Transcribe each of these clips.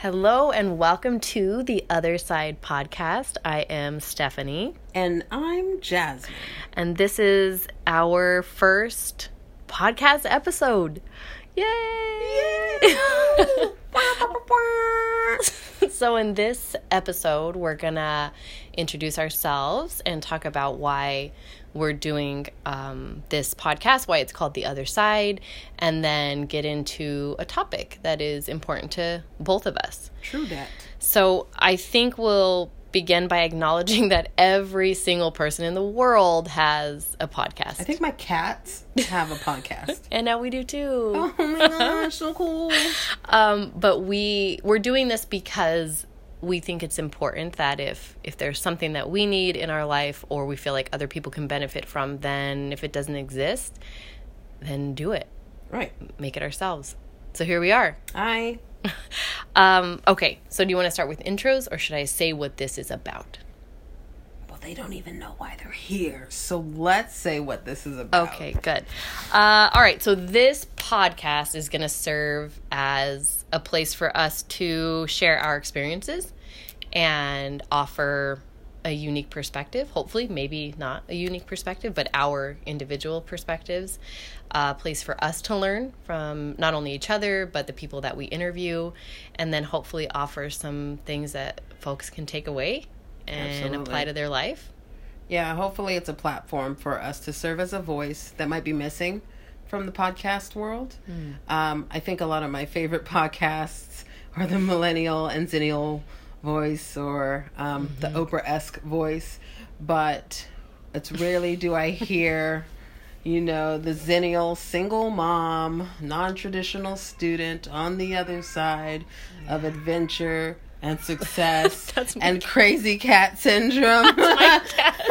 Hello and welcome to the Other Side podcast. I am Stephanie, And I'm Jasmine. and this is our first podcast episode. Yay! so, in this episode, we're gonna introduce ourselves and talk about why we're doing um, this podcast, why it's called The Other Side, and then get into a topic that is important to both of us. True that. So I think we'll begin by acknowledging that every single person in the world has a podcast. I think my cats have a podcast. and now we do too. oh my gosh, so cool. Um, but we we're doing this because we think it's important that if if there's something that we need in our life or we feel like other people can benefit from, then if it doesn't exist, then do it. Right. Make it ourselves. So here we are. I Um, okay, so do you want to start with intros or should I say what this is about? well they don't even know why they're here. So let's say what this is about. Okay, good. Uh, all right, so this podcast is going to serve as a place for us to share our experiences and offer a unique perspective. Hopefully, maybe not a unique perspective, but our individual perspectives. A place for us to learn from not only each other, but the people that we interview, and then hopefully offer some things that folks can take away and apply to their life. Yeah, hopefully it's a platform for us to serve as a voice that might be missing from the podcast world. Um, I think a lot of my favorite podcasts are the millennial and zennial voice or um, the Oprah esque voice, but it's rarely do I hear, you know, the zennial single mom, non traditional student on the other side of adventure and success and crazy cat syndrome. cat.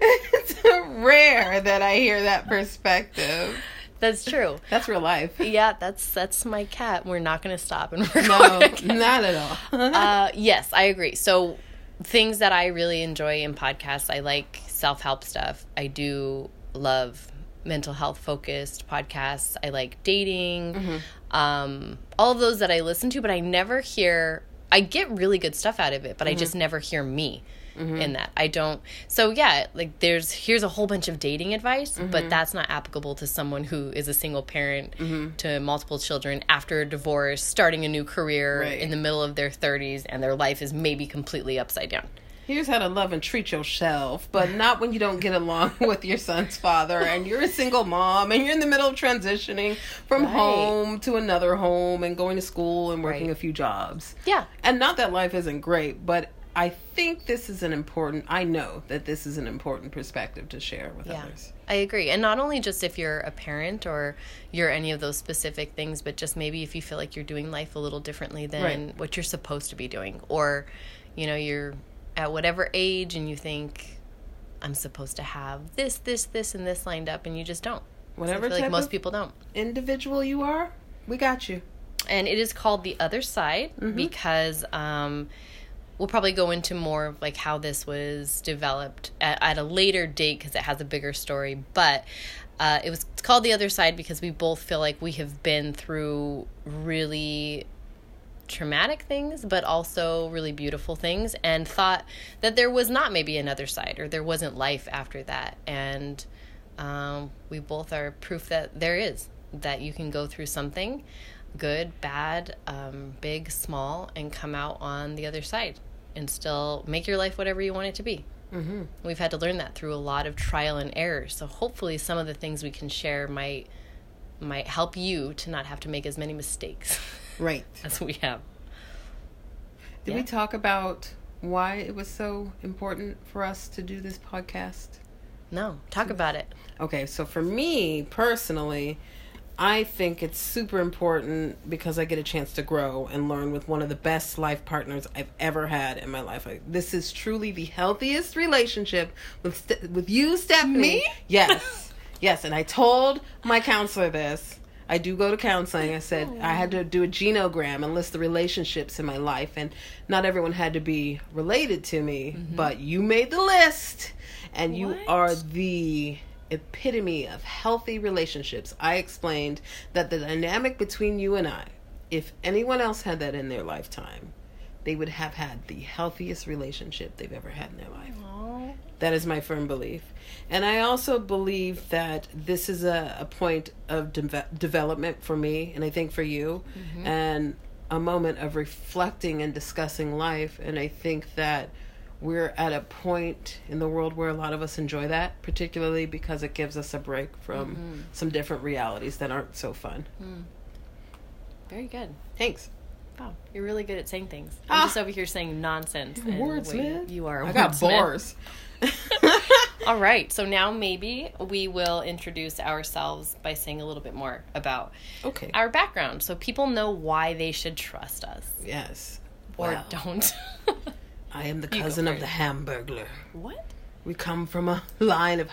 it's rare that I hear that perspective. That's true. That's real life. Yeah, that's that's my cat. We're not going to stop and record No, again. not at all. Uh, yes, I agree. So, things that I really enjoy in podcasts, I like self help stuff. I do love mental health focused podcasts. I like dating, um, all of those that I listen to, but I never hear. I get really good stuff out of it, but I just never hear me in that. I don't. So yeah, like there's here's a whole bunch of dating advice, but mm-hmm. that's not applicable to someone who is a single parent mm-hmm. to multiple children after a divorce, starting a new career Right. in the middle of their 30s, and their life is maybe completely upside down. Here's how to love and treat yourself, but not when you don't get along with your son's father and you're a single mom and you're in the middle of transitioning from Right. home to another home and going to school and working Right. a few jobs. Yeah. And not that life isn't great, but I think this is an important, I know that this is an important perspective to share with Yeah, others. I agree. And not only just if you're a parent or you're any of those specific things, but just maybe if you feel like you're doing life a little differently than Right. what you're supposed to be doing. Or, you know, you're at whatever age and you think, I'm supposed to have this, this, this, and this lined up, and you just don't. Whatever feel like type most of people don't. individual you are, we got you. and it is called the other side because um, we'll probably go into more of like how this was developed at, at a later date because it has a bigger story but uh, it was it's called the other side because we both feel like we have been through really traumatic things but also really beautiful things and thought that there was not maybe another side or there wasn't life after that. And um, we both are proof that there is that you can go through something good bad um, big small and come out on the other side and still make your life whatever you want it to be Mm-hmm. we've had to learn that through a lot of trial and error so hopefully some of the things we can share might might help you to not have to make as many mistakes Right. as we have Did Yeah. we talk about why it was so important for us to do this podcast? no talk about it Okay, so for me personally, I think it's super important because I get a chance to grow and learn with one of the best life partners I've ever had in my life. I, this is truly the healthiest relationship with with you, Stephanie. Me? Yes, yes. And I told my counselor this. I do go to counseling. I said I had to do a genogram and list the relationships in my life, and not everyone had to be related to me, mm-hmm. but you made the list, and you are the epitome of healthy relationships. I explained that the dynamic between you and I if anyone else had that in their lifetime, they would have had the healthiest relationship they've ever had in their life. Aww. That is my firm belief. And I also believe that this is a, a point of de- development for me, and I think for you, Mm-hmm. and a moment of reflecting and discussing life. And I think that we're at a point in the world where a lot of us enjoy that, particularly because it gives us a break from Mm-hmm. some different realities that aren't so fun. Very good. Thanks. Wow, you're really good at saying things. I'm Ah. just over here saying nonsense. Wordsmith. wait, You are. a I got bars. All right, so now maybe we will introduce ourselves by saying a little bit more about okay. our background, so people know why they should trust us yes. or Well, don't. I am the cousin of first. the Hamburglar. what? We come from a line of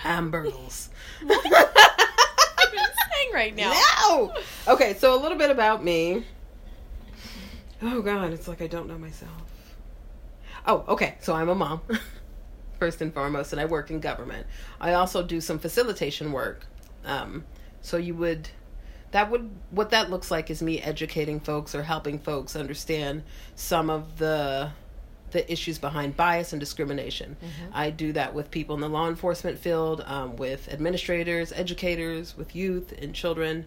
saying right now. No. Okay, so a little bit about me. Oh God, it's like I don't know myself. Oh, okay. So I'm a mom, first and foremost, and I work in government. I also do some facilitation work. Um, so you would, that would, what that looks like is me educating folks or helping folks understand some of the the issues behind bias and discrimination. I do that with people in the law enforcement field, um, with administrators, educators, with youth and children.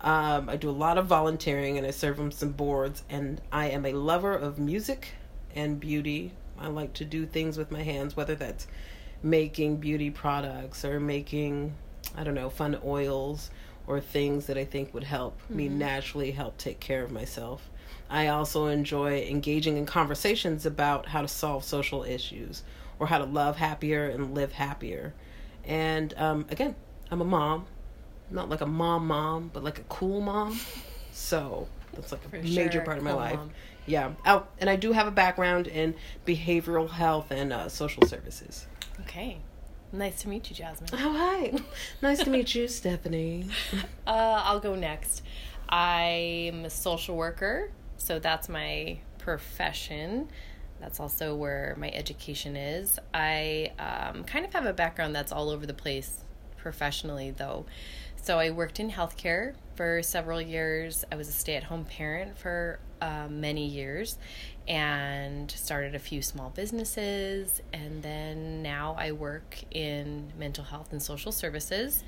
Um, I do a lot of volunteering and I serve on some boards. And I am a lover of music and beauty. I like to do things with my hands, whether that's making beauty products or making, I don't know, fun oils or things that I think would help me naturally help take care of myself. I also enjoy engaging in conversations about how to solve social issues or how to love happier and live happier. And um, again, I'm a mom, not like a mom mom, but like a cool mom. So that's like a For major sure, part of my cool life. mom. Yeah. Oh, and I do have a background in behavioral health and uh, social services. Okay. Nice to meet you, Jasmine. Oh, hi. nice to meet you, Stephanie. Uh, I'll go next. I'm a social worker, so that's my profession. That's also where my education is. I um, kind of have a background that's all over the place professionally, though. So I worked in healthcare for several years. I was a stay at home parent for uh, many years and started a few small businesses. And then now I work in mental health and social services.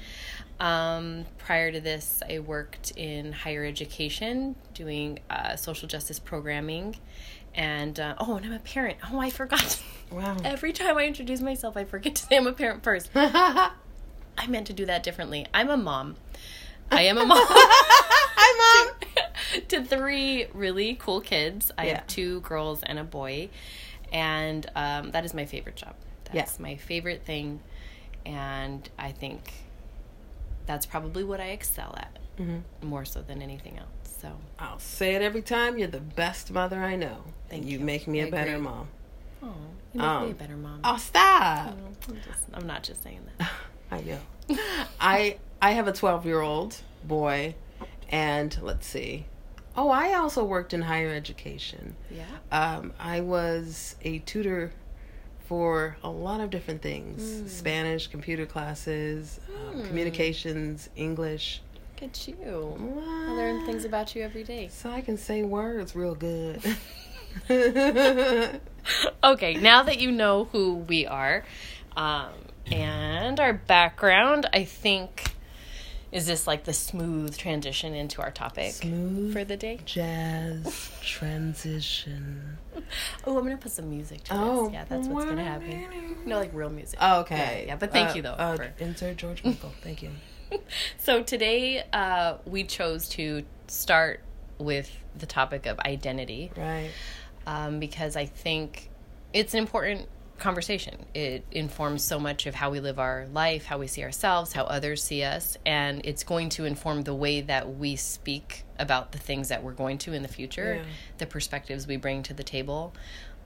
Um, prior to this, I worked in higher education doing uh, social justice programming. And uh, oh, and I'm a parent. Oh, I forgot. Wow. Every time I introduce myself, I forget to say I'm a parent first. I meant to do that differently. I'm a mom. I am a mom. Mom. to three really cool kids. I Yeah. have two girls and a boy, and um, that is my favorite job. That's Yeah. my favorite thing, and I think that's probably what I excel at Mhm. more so than anything else. So I'll say it every time. You're the best mother I know. Thank you. you. make me a I better mom. oh, you make me Um, a better mom. Oh, stop. I'm, just, I'm not just saying that. I know. I I have a 12 year old boy, and let's see. Oh, I also worked in higher education. Yeah. Um, I was a tutor for a lot of different things: Spanish, computer classes, Mm. communications, English. Look at you. I learn things about you every day. So I can say words real good. okay, now that you know who we are um, and our background, I think is this like the smooth transition into our topic Smooth for the day? jazz transition. Oh, I'm gonna put some music to Oh. this. Yeah, that's what's gonna happen. No, like real music. Oh, okay. Yeah, yeah, but thank Uh, you though. Uh, for- Insert George Michael. Thank you. so today uh, we chose to start with the topic of identity. Right. um, because I think it's an important conversation. It informs so much of how we live our life, how we see ourselves, how others see us, and it's going to inform the way that we speak about the things that we're going to in the future, Yeah. the perspectives we bring to the table,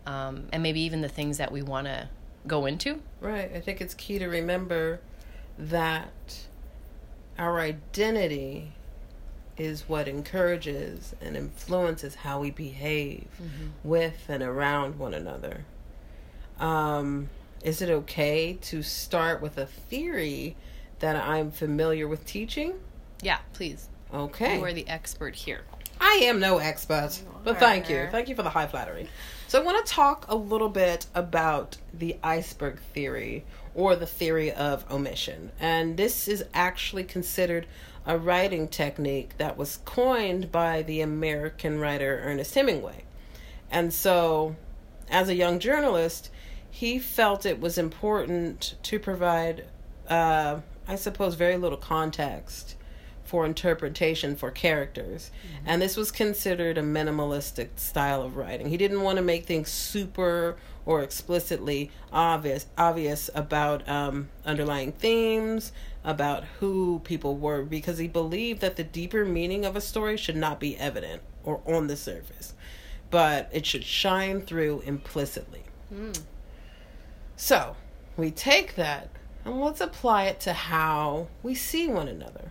um, and maybe even the things that we want to go into. Right. I think it's key to remember that our identity is what encourages and influences how we behave with and around one another. Um, is it okay to start with a theory that I'm familiar with teaching? Yeah, please. Okay. You are the expert here. I am no expert, but thank you. Thank you for the high flattery. So I want to talk a little bit about the iceberg theory or the theory of omission. And this is actually considered a writing technique that was coined by the American writer Ernest Hemingway. And so, as a young journalist, he felt it was important to provide, uh, I suppose, very little context for interpretation for characters. Mm-hmm. And this was considered a minimalistic style of writing. He didn't want to make things super or explicitly obvious obvious about um, underlying themes, about who people were, because he believed that the deeper meaning of a story should not be evident or on the surface, but it should shine through implicitly. Mm. So we take that and let's apply it to how we see one another.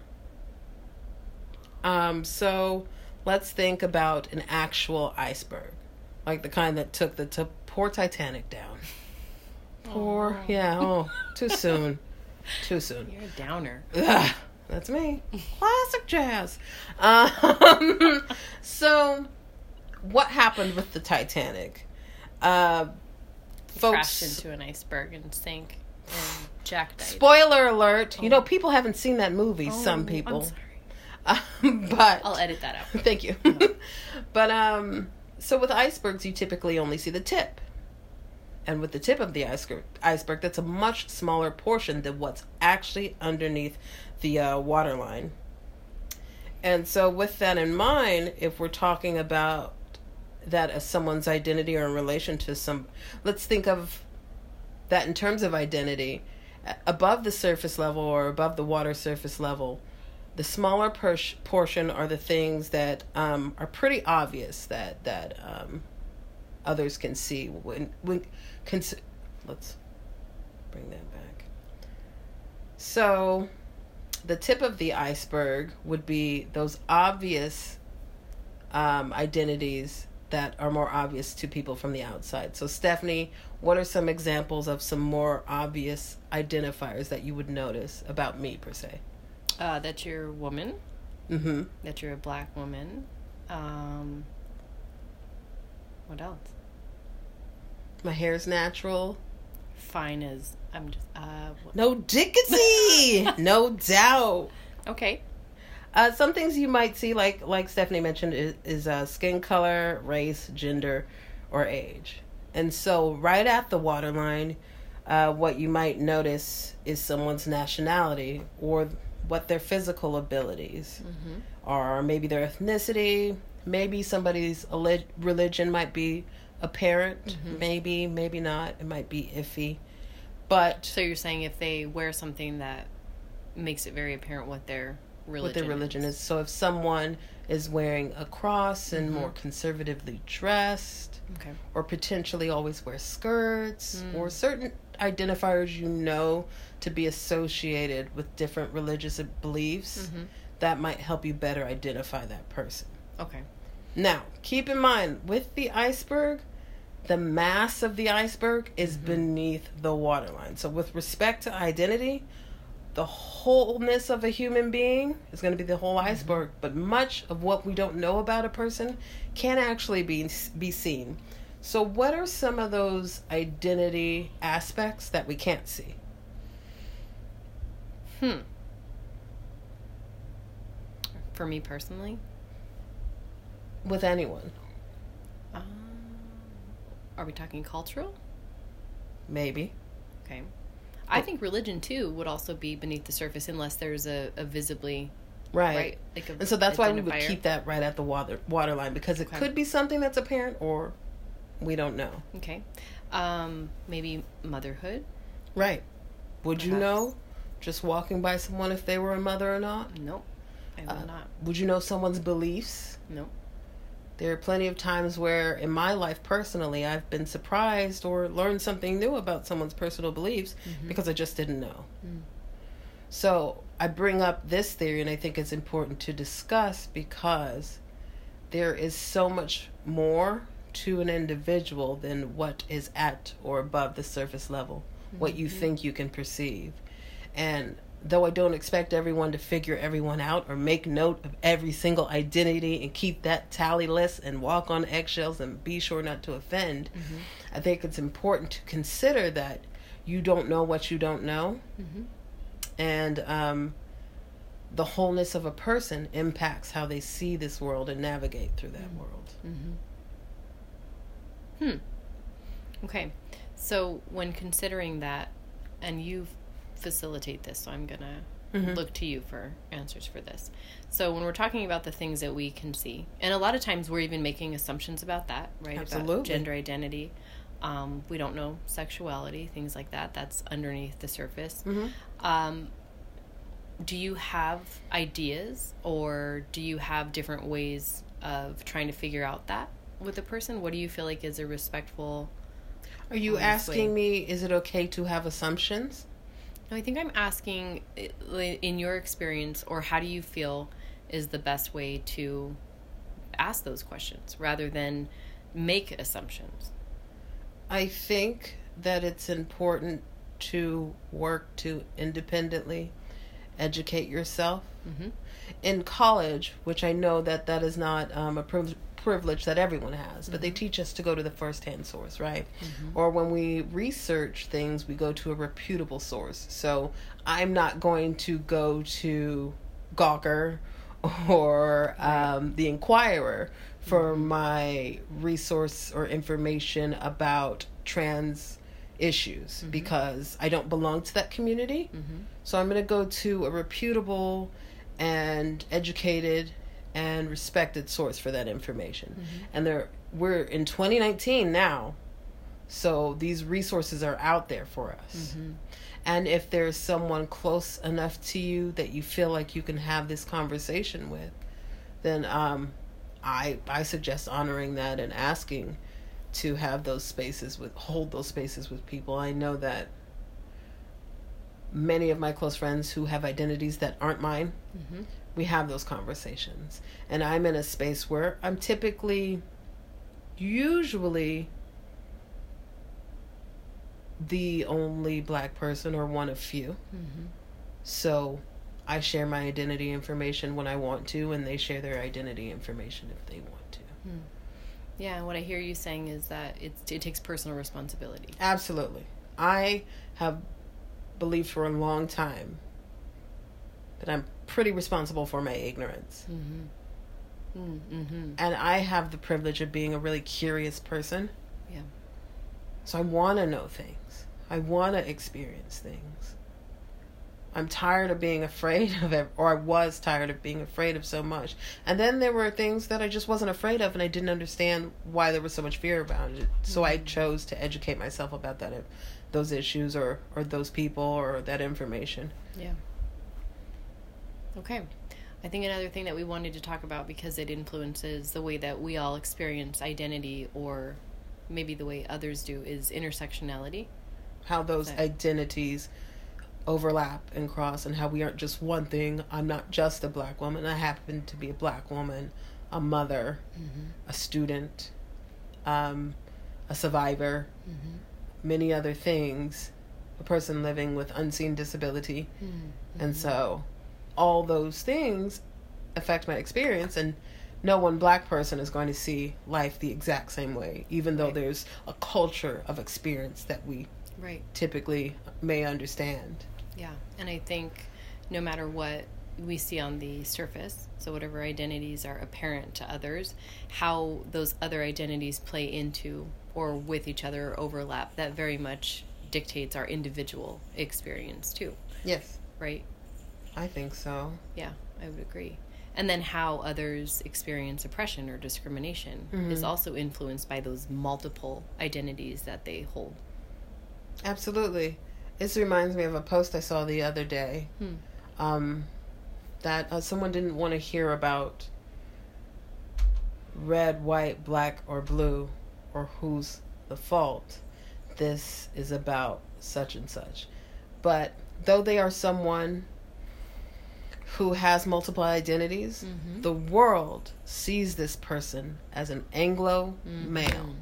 Um, so let's think about an actual iceberg, like the kind that took the t- poor Titanic down. Poor, Aww. yeah. Oh, too soon, too soon. You're a downer. Ugh, that's me. Classic jazz. Um, so, what happened with the Titanic? Uh, folks crashed into an iceberg and sank. And Jack died. Spoiler alert! Oh. You know, people haven't seen that movie. Oh, some people. Um, but I'll edit that out. Thank you. but um, so with icebergs, you typically only see the tip, and with the tip of the iceberg, iceberg, that's a much smaller portion than what's actually underneath the uh, waterline. And so, with that in mind, if we're talking about that as someone's identity or in relation to some, let's think of that in terms of identity, above the surface level or above the water surface level the smaller per- portion are the things that um, are pretty obvious that that um, others can see when when cons- let's bring that back. So, the tip of the iceberg would be those obvious um, identities that are more obvious to people from the outside. So, Stephanie, what are some examples of some more obvious identifiers that you would notice about me, per se? uh, that you're a woman. Mm-hmm. That you're a black woman. Um, what else? My hair's natural. Fine as I'm just. Uh, no Dickinson, no doubt. Okay. Uh, some things you might see, like like Stephanie mentioned, is, is uh, skin color, race, gender, or age. And so, right at the waterline, uh, what you might notice is someone's nationality or what their physical abilities mm-hmm. are, maybe their ethnicity, maybe somebody's religion might be apparent, mm-hmm. maybe, maybe not. It might be iffy. But so you're saying if they wear something that makes it very apparent what their religion what their religion is. is. So if someone is wearing a cross and mm-hmm. more conservatively dressed, okay. or potentially always wear skirts, mm. or certain identifiers you know to be associated with different religious beliefs, mm-hmm. that might help you better identify that person. Okay. Now, keep in mind with the iceberg, the mass of the iceberg is mm-hmm. beneath the waterline. So, with respect to identity, the wholeness of a human being is going to be the whole mm-hmm. iceberg, but much of what we don't know about a person can actually be be seen. So, what are some of those identity aspects that we can't see? Hmm. For me personally? With anyone. Um, are we talking cultural? Maybe. Okay. I think religion too would also be beneath the surface unless there's a, a visibly right, right like a, and so that's why we would keep that right at the water waterline because it okay. could be something that's apparent or we don't know. Okay, um, maybe motherhood. Right. Would Perhaps. you know just walking by someone if they were a mother or not? Nope. I would uh, not. Would you know someone's beliefs? Nope. There are plenty of times where, in my life personally, I've been surprised or learned something new about someone's personal beliefs mm-hmm. because I just didn't know. Mm. So I bring up this theory, and I think it's important to discuss because there is so much more to an individual than what is at or above the surface level, mm-hmm. what you mm-hmm. think you can perceive. And though I don't expect everyone to figure everyone out or make note of every single identity and keep that tally list and walk on eggshells and be sure not to offend, mm-hmm. I think it's important to consider that you don't know what you don't know. Mm-hmm. And um, the wholeness of a person impacts how they see this world and navigate through that mm-hmm. world. Mm-hmm. Hmm. Okay. So, when considering that, and you facilitate this, so I'm going to mm-hmm. look to you for answers for this. So, when we're talking about the things that we can see, and a lot of times we're even making assumptions about that, right? Absolutely. About gender identity. Um, we don't know sexuality, things like that. That's underneath the surface. Mm-hmm. Um, do you have ideas or do you have different ways of trying to figure out that with a person? What do you feel like is a respectful? Are you asking way? me, is it okay to have assumptions? No, I think I'm asking, in your experience, or how do you feel is the best way to ask those questions rather than make assumptions? I think that it's important to work to independently educate yourself. Mm-hmm. In college, which I know that that is not um, a priv- privilege that everyone has, but mm-hmm. they teach us to go to the first-hand source, right? Mm-hmm. Or when we research things, we go to a reputable source. So I'm not going to go to Gawker or um, the Inquirer for mm-hmm. my resource or information about trans issues mm-hmm. because I don't belong to that community. Mm-hmm. So I'm going to go to a reputable and educated and respected source for that information. Mm-hmm. And there we're in 2019 now. So these resources are out there for us. Mm-hmm. And if there's someone close enough to you that you feel like you can have this conversation with, then um, I I suggest honoring that and asking to have those spaces with hold those spaces with people. I know that many of my close friends who have identities that aren't mine, mm-hmm. We have those conversations. And I'm in a space where I'm typically usually the only black person or one of few. Mm-hmm. So I share my identity information when I want to, and they share their identity information if they want to. Mm. Yeah, what I hear you saying is that it, it takes personal responsibility. Absolutely. I have believed for a long time that I'm pretty responsible for my ignorance. Mm-hmm. Mm-hmm. And I have the privilege of being a really curious person. Yeah. So I want to know things. I want to experience things. I'm tired of being afraid of it, or I was tired of being afraid of so much. And then there were things that I just wasn't afraid of, and I didn't understand why there was so much fear about it. So mm-hmm. I chose to educate myself about that, those issues, or or those people, or that information. Yeah. Okay. I think another thing that we wanted to talk about because it influences the way that we all experience identity, or maybe the way others do, is intersectionality. How those identities overlap and cross and how we aren't just one thing. I'm not just a black woman. I happen to be a black woman, a mother, mm-hmm. a student, um, a survivor, mm-hmm. many other things, a person living with unseen disability. Mm-hmm. And so all those things affect my experience and no one black person is going to see life the exact same way, even though right. there's a culture of experience that we right. typically may understand. Yeah, and I think no matter what we see on the surface, so whatever identities are apparent to others, how those other identities play into or with each other or overlap, that very much dictates our individual experience too. Yes. Right? I think so. Yeah, I would agree. And then how others experience oppression or discrimination mm-hmm. is also influenced by those multiple identities that they hold. Absolutely. This reminds me of a post I saw the other day. Hmm. Um, that uh, someone didn't want to hear about red, white, black, or blue, or who's the fault. This is about such and such. But though they are someone who has multiple identities, mm-hmm. the world sees this person as an Anglo mm-hmm. male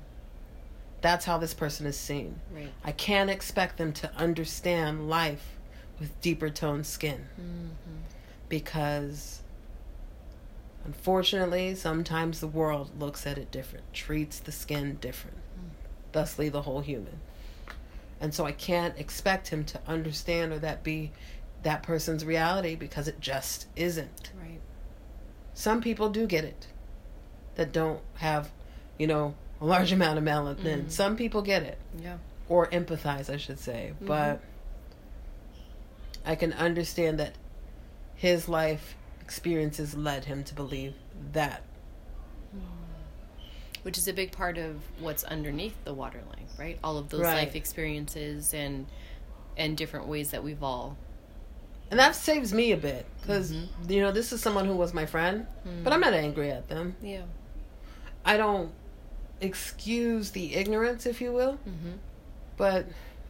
that's how this person is seen. Right. I can't expect them to understand life with deeper toned skin. Because unfortunately, sometimes the world looks at it different, treats the skin different, thusly, the whole human. And so I can't expect him to understand or that be that person's reality because it just isn't. Right. Some people do get it that don't have, you know, a large amount of melanin. Mm-hmm. Some people get it Yeah. or empathize, I should say. Mm-hmm. But I can understand that his life experiences led him to believe that. Mm. Which is a big part of what's underneath the waterline, right? All of those Right. life experiences and and different ways that we've all And that saves me a bit because, mm-hmm. you know, this is someone who was my friend, but I'm not angry at them. Yeah. I don't excuse the ignorance, if you will, mm-hmm. but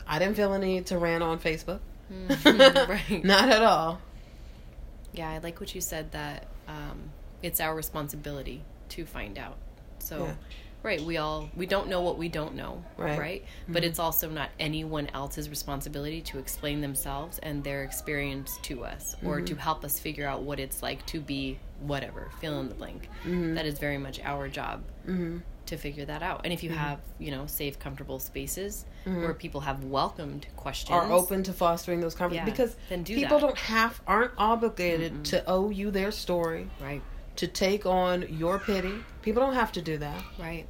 I didn't feel a need to rant on Facebook. Mm. right. Not at all. Yeah, I like what you said that um, it's our responsibility to find out. So, Yeah. Right, we all we don't know what we don't know, Right. Mm-hmm. But it's also not anyone else's responsibility to explain themselves and their experience to us or to mm-hmm. help us figure out what it's like to be whatever, fill in the blank. Mm-hmm. That is very much our job to figure that out. And if you have, you know, safe, comfortable spaces where people have welcomed questions, Are open to fostering those conversations Yeah, because do people that. don't have aren't obligated to owe you their story. Right, to take on your pity. People don't have to do that. Right.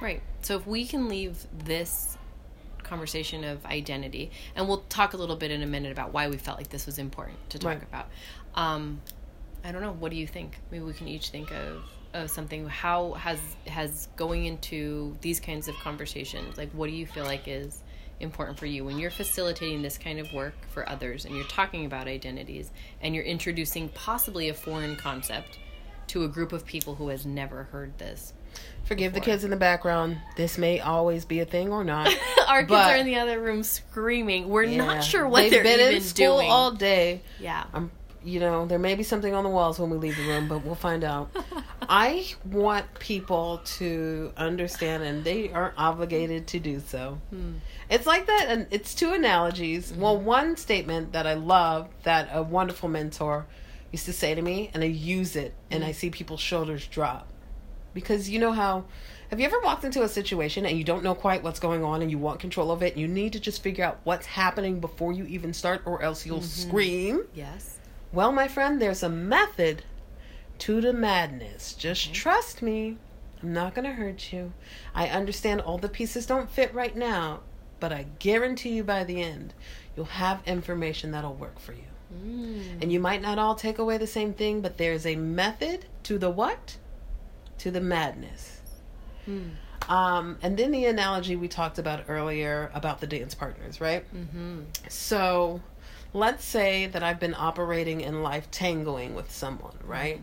Right. So if we can leave this conversation of identity, and we'll talk a little bit in a minute about why we felt like this was important to talk Right. about. Um, I don't know. What do you think? Maybe we can each think of, of something. How has has going into these kinds of conversations? Like, what do you feel like is important for you when you're facilitating this kind of work for others, and you're talking about identities, and you're introducing possibly a foreign concept to a group of people who has never heard this? Forgive the kids in the background. This may always be a thing or not. Our kids are in the other room screaming. We're Yeah. not sure what They've they're been even in school doing. all day. yeah. I'm, you know, there may be something on the walls when we leave the room, but we'll find out. I want people to understand, and they aren't obligated to do so. Hmm. It's like that, and it's two analogies. Mm-hmm. Well, one statement that I love that a wonderful mentor used to say to me, and I use it, and Mm. I see people's shoulders drop. Because you know how. Have you ever walked into a situation and you don't know quite what's going on and you want control of it and you need to just figure out what's happening before you even start or else you'll Mm-hmm. scream? Yes. Well, my friend, there's a method to the madness. Just trust me. I'm not going to hurt you. I understand all the pieces don't fit right now, but I guarantee you by the end, you'll have information that'll work for you. Mm. And you might not all take away the same thing, but there's a method to the what? To the madness. Mm. Um, and then the analogy we talked about earlier about the dance partners, right? Mm-hmm. So, let's say that I've been operating in life tangoing with someone, right?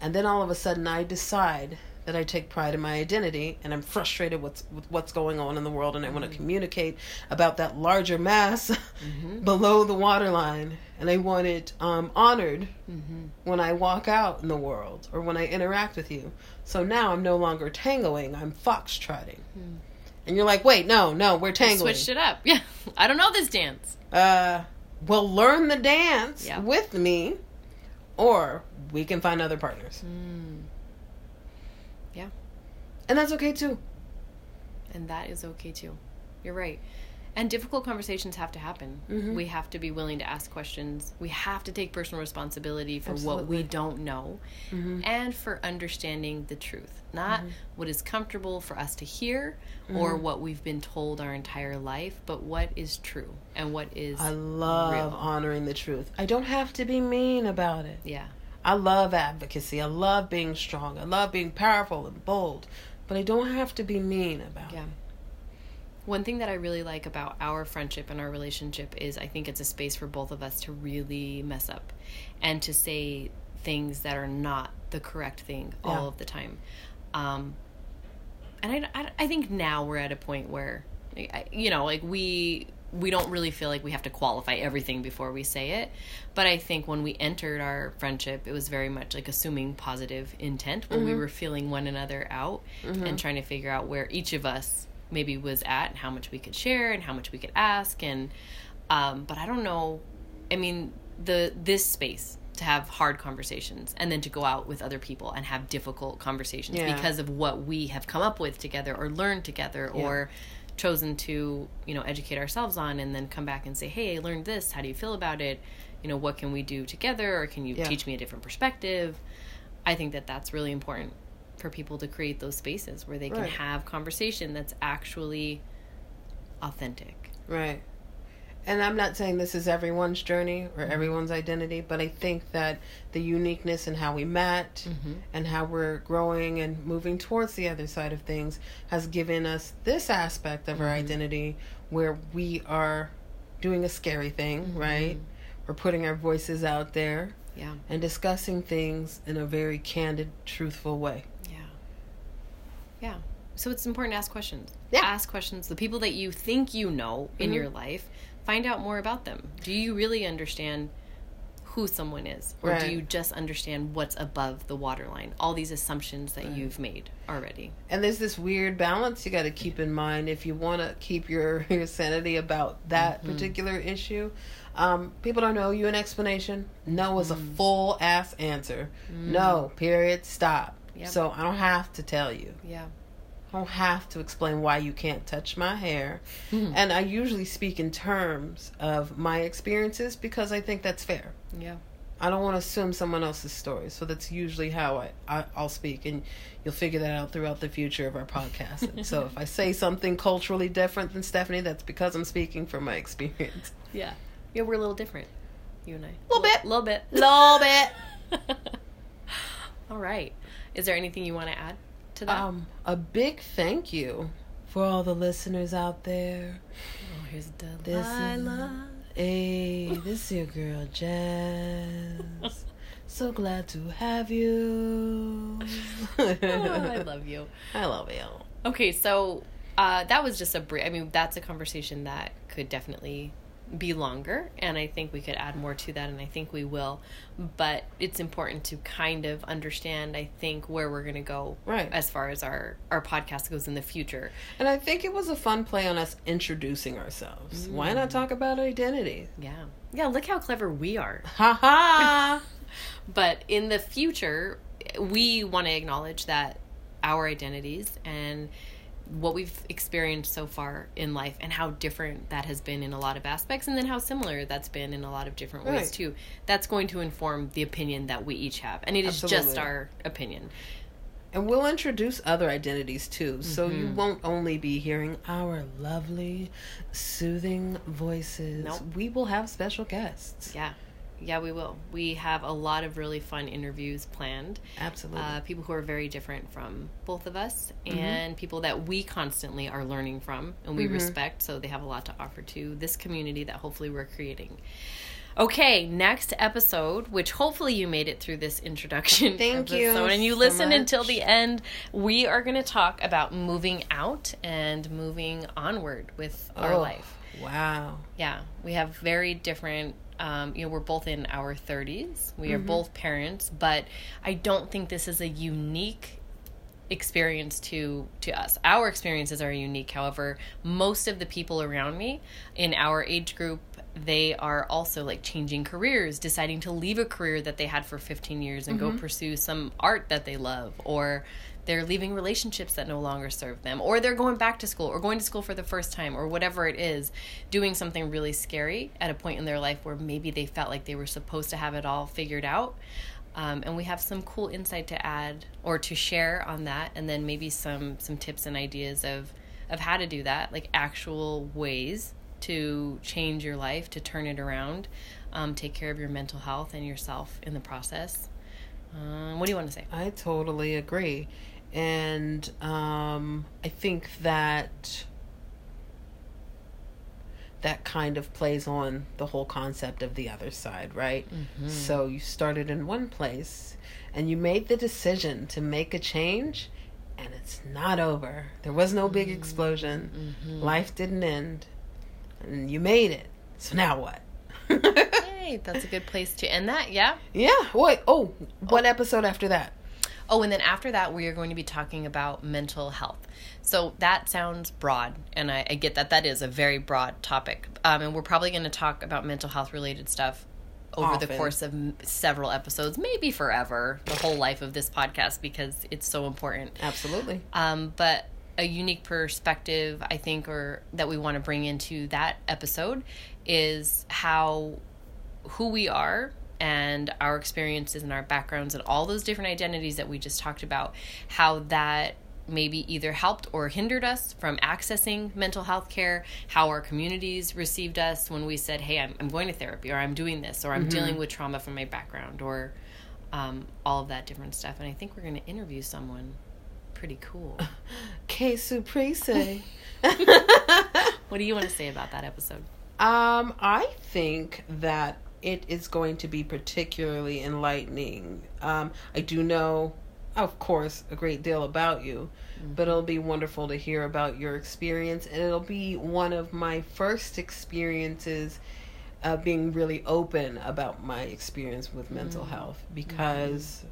And then all of a sudden I decide that I take pride in my identity and I'm frustrated with, with what's going on in the world and I want to communicate about that larger mass below the waterline and I want it um, honored Mm-hmm. when I walk out in the world or when I interact with you. So now I'm no longer tangoing, I'm foxtrotting. And you're like, wait, no, no, we're tangling. Switched it up. Yeah. I don't know this dance. uh, well, learn the dance Yeah. with me, or we can find other partners. Mm. Yeah. And that's okay too. And that is okay too. You're right. And difficult conversations have to happen. Mhm. We have to be willing to ask questions. We have to take personal responsibility for what we don't know Mhm. and for understanding the truth. Not Mm-hmm. what is comfortable for us to hear or what we've been told our entire life, but what is true and what is I love real. honoring the truth. I don't have to be mean about it. Yeah. I love advocacy. I love being strong. I love being powerful and bold. But I don't have to be mean about Yeah. it. One thing that I really like about our friendship and our relationship is I think it's a space for both of us to really mess up and to say things that are not the correct thing all of the time. Um, and I, I, I think now we're at a point where, you know, like we we don't really feel like we have to qualify everything before we say it. But I think when we entered our friendship, it was very much like assuming positive intent when we were feeling one another out and trying to figure out where each of us maybe was at and how much we could share and how much we could ask and um, but I don't know. I mean, the this space to have hard conversations and then to go out with other people and have difficult conversations Yeah. because of what we have come up with together or learned together Yeah. or chosen to you know educate ourselves on and then come back and say hey i learned this how do you feel about it you know what can we do together or can you Yeah. teach me a different perspective i think that that's really important for people to create those spaces where they can Right. have conversation that's actually authentic Right. And I'm not saying this is everyone's journey or mm-hmm. everyone's identity, but I think that the uniqueness in how we met mm-hmm. and how we're growing and moving towards the other side of things has given us this aspect of our mm-hmm. identity where we are doing a scary thing, right? We're putting our voices out there yeah and discussing things in a very candid, truthful way. Yeah. So it's important to ask questions. Yeah. Ask questions. The people that you think you know in Mhm. your life, find out more about them. Do you really understand who someone is? Or Right. do you just understand what's above the waterline? All these assumptions that Right. you've made already. And there's this weird balance you got to keep in mind if you want to keep your, your sanity about that particular issue. Um, people don't know you an explanation. No is a full ass answer. No, period, stop. Yep. So I don't have to tell you. Yeah. I don't have to explain why you can't touch my hair. Hmm. And I usually speak in terms of my experiences because I think that's fair. Yeah. I don't want to assume someone else's story. So that's usually how I, I, I'll speak. And you'll figure that out throughout the future of our podcast. And so if I say something culturally different than Stephanie, that's because I'm speaking from my experience. Yeah. Yeah, we're a little different. You and I. A Little bit. A little bit. A little bit. All right. Is there anything you want to add to that? Um, a big thank you for all the listeners out there. oh, here's This Delilah. Hey, this is your girl Jazz. So glad to have you. oh, I love you. I love you. Okay, so uh, that was just a brief. I mean, that's a conversation that could definitely be longer, and I think we could add more to that, and I think we will. But it's important to kind of understand, I think, where we're going to go Right. as far as our our podcast goes in the future. And I think it was a fun play on us introducing ourselves. Why not mm. talk about identity? Yeah, yeah. Look how clever we are. Ha ha! But in the future, we want to acknowledge that our identities and what we've experienced so far in life and how different that has been in a lot of aspects and then how similar that's been in a lot of different ways Right. too that's going to inform the opinion that we each have and it is just our opinion And we'll introduce other identities too. So you mm-hmm. won't only be hearing our lovely, soothing voices. Nope. We will have special guests. yeah yeah we will we have a lot of really fun interviews planned Absolutely. uh, people who are very different from both of us and people that we constantly are learning from and we respect so they have a lot to offer to this community that hopefully we're creating okay next episode which hopefully you made it through this introduction Thank you and you so listened until the end we are going to talk about moving out and moving onward with our Oh, life Wow. yeah, we have very different. Um, you know, we're both in our 30s. We are Mm-hmm. both parents, but I don't think this is a unique experience to to us. Our experiences are unique. However, most of the people around me in our age group, they are also like changing careers, deciding to leave a career that they had for 15 years and Mm-hmm. go pursue some art that they love or they're leaving relationships that no longer serve them or they're going back to school or going to school for the first time or whatever it is doing something really scary at a point in their life where maybe they felt like they were supposed to have it all figured out. Um, and we have some cool insight to add or to share on that and then maybe some some tips and ideas of of how to do that like actual ways to change your life to turn it around um, take care of your mental health and yourself in the process. Um, what do you want to say? I totally agree. And um, I think that that kind of plays on the whole concept of the other side, right? Mm-hmm. So you started in one place and you made the decision to make a change, and it's not over. There was no big mm-hmm. explosion, mm-hmm. life didn't end, and you made it. So now what? Hey, that's a good place to end that. Yeah. yeah. Wait. Oh, what oh. episode after that? Oh, and then after that, we are going to be talking about mental health. So that sounds broad, and I, I get that that is a very broad topic. Um, and we're probably going to talk about mental health related stuff over the course of m- several episodes, maybe forever, the whole life of this podcast, because it's so important. Absolutely. Um, but a unique perspective, I think, or that we want to bring into that episode is how who we are and our experiences and our backgrounds and all those different identities that we just talked about, how that maybe either helped or hindered us from accessing mental health care, how our communities received us when we said, Hey, I'm, I'm going to therapy, or I'm doing this, or I'm dealing with trauma from my background, or um, all of that different stuff. And I think we're going to interview someone pretty cool. Que surprise. What do you want to say about that episode? Um, I think that it is going to be particularly enlightening. Um, I do know, of course, a great deal about you, but it'll be wonderful to hear about your experience, and it'll be one of my first experiences uh, being really open about my experience with mental health because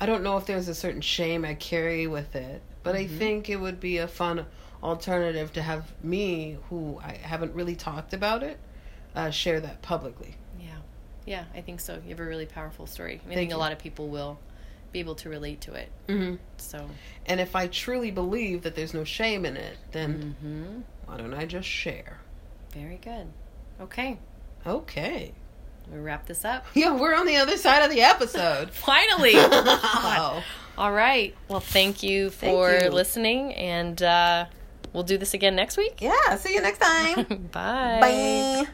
I don't know if there's a certain shame I carry with it, but I think it would be a fun alternative to have me, who I haven't really talked about it, uh, share that publicly. Yeah. Yeah, I think so. You have a really powerful story. I Thank think a lot of people will be able to relate to it. Mm-hmm. So, And if I truly believe that there's no shame in it, then mhm. why don't I just share? very good. Okay. Okay. We wrap this up. Yeah, we're on the other side of the episode. Finally. Oh. All right. Well, thank you for you. listening, and uh, we'll do this again next week. Yeah, see you next time. Bye. Bye.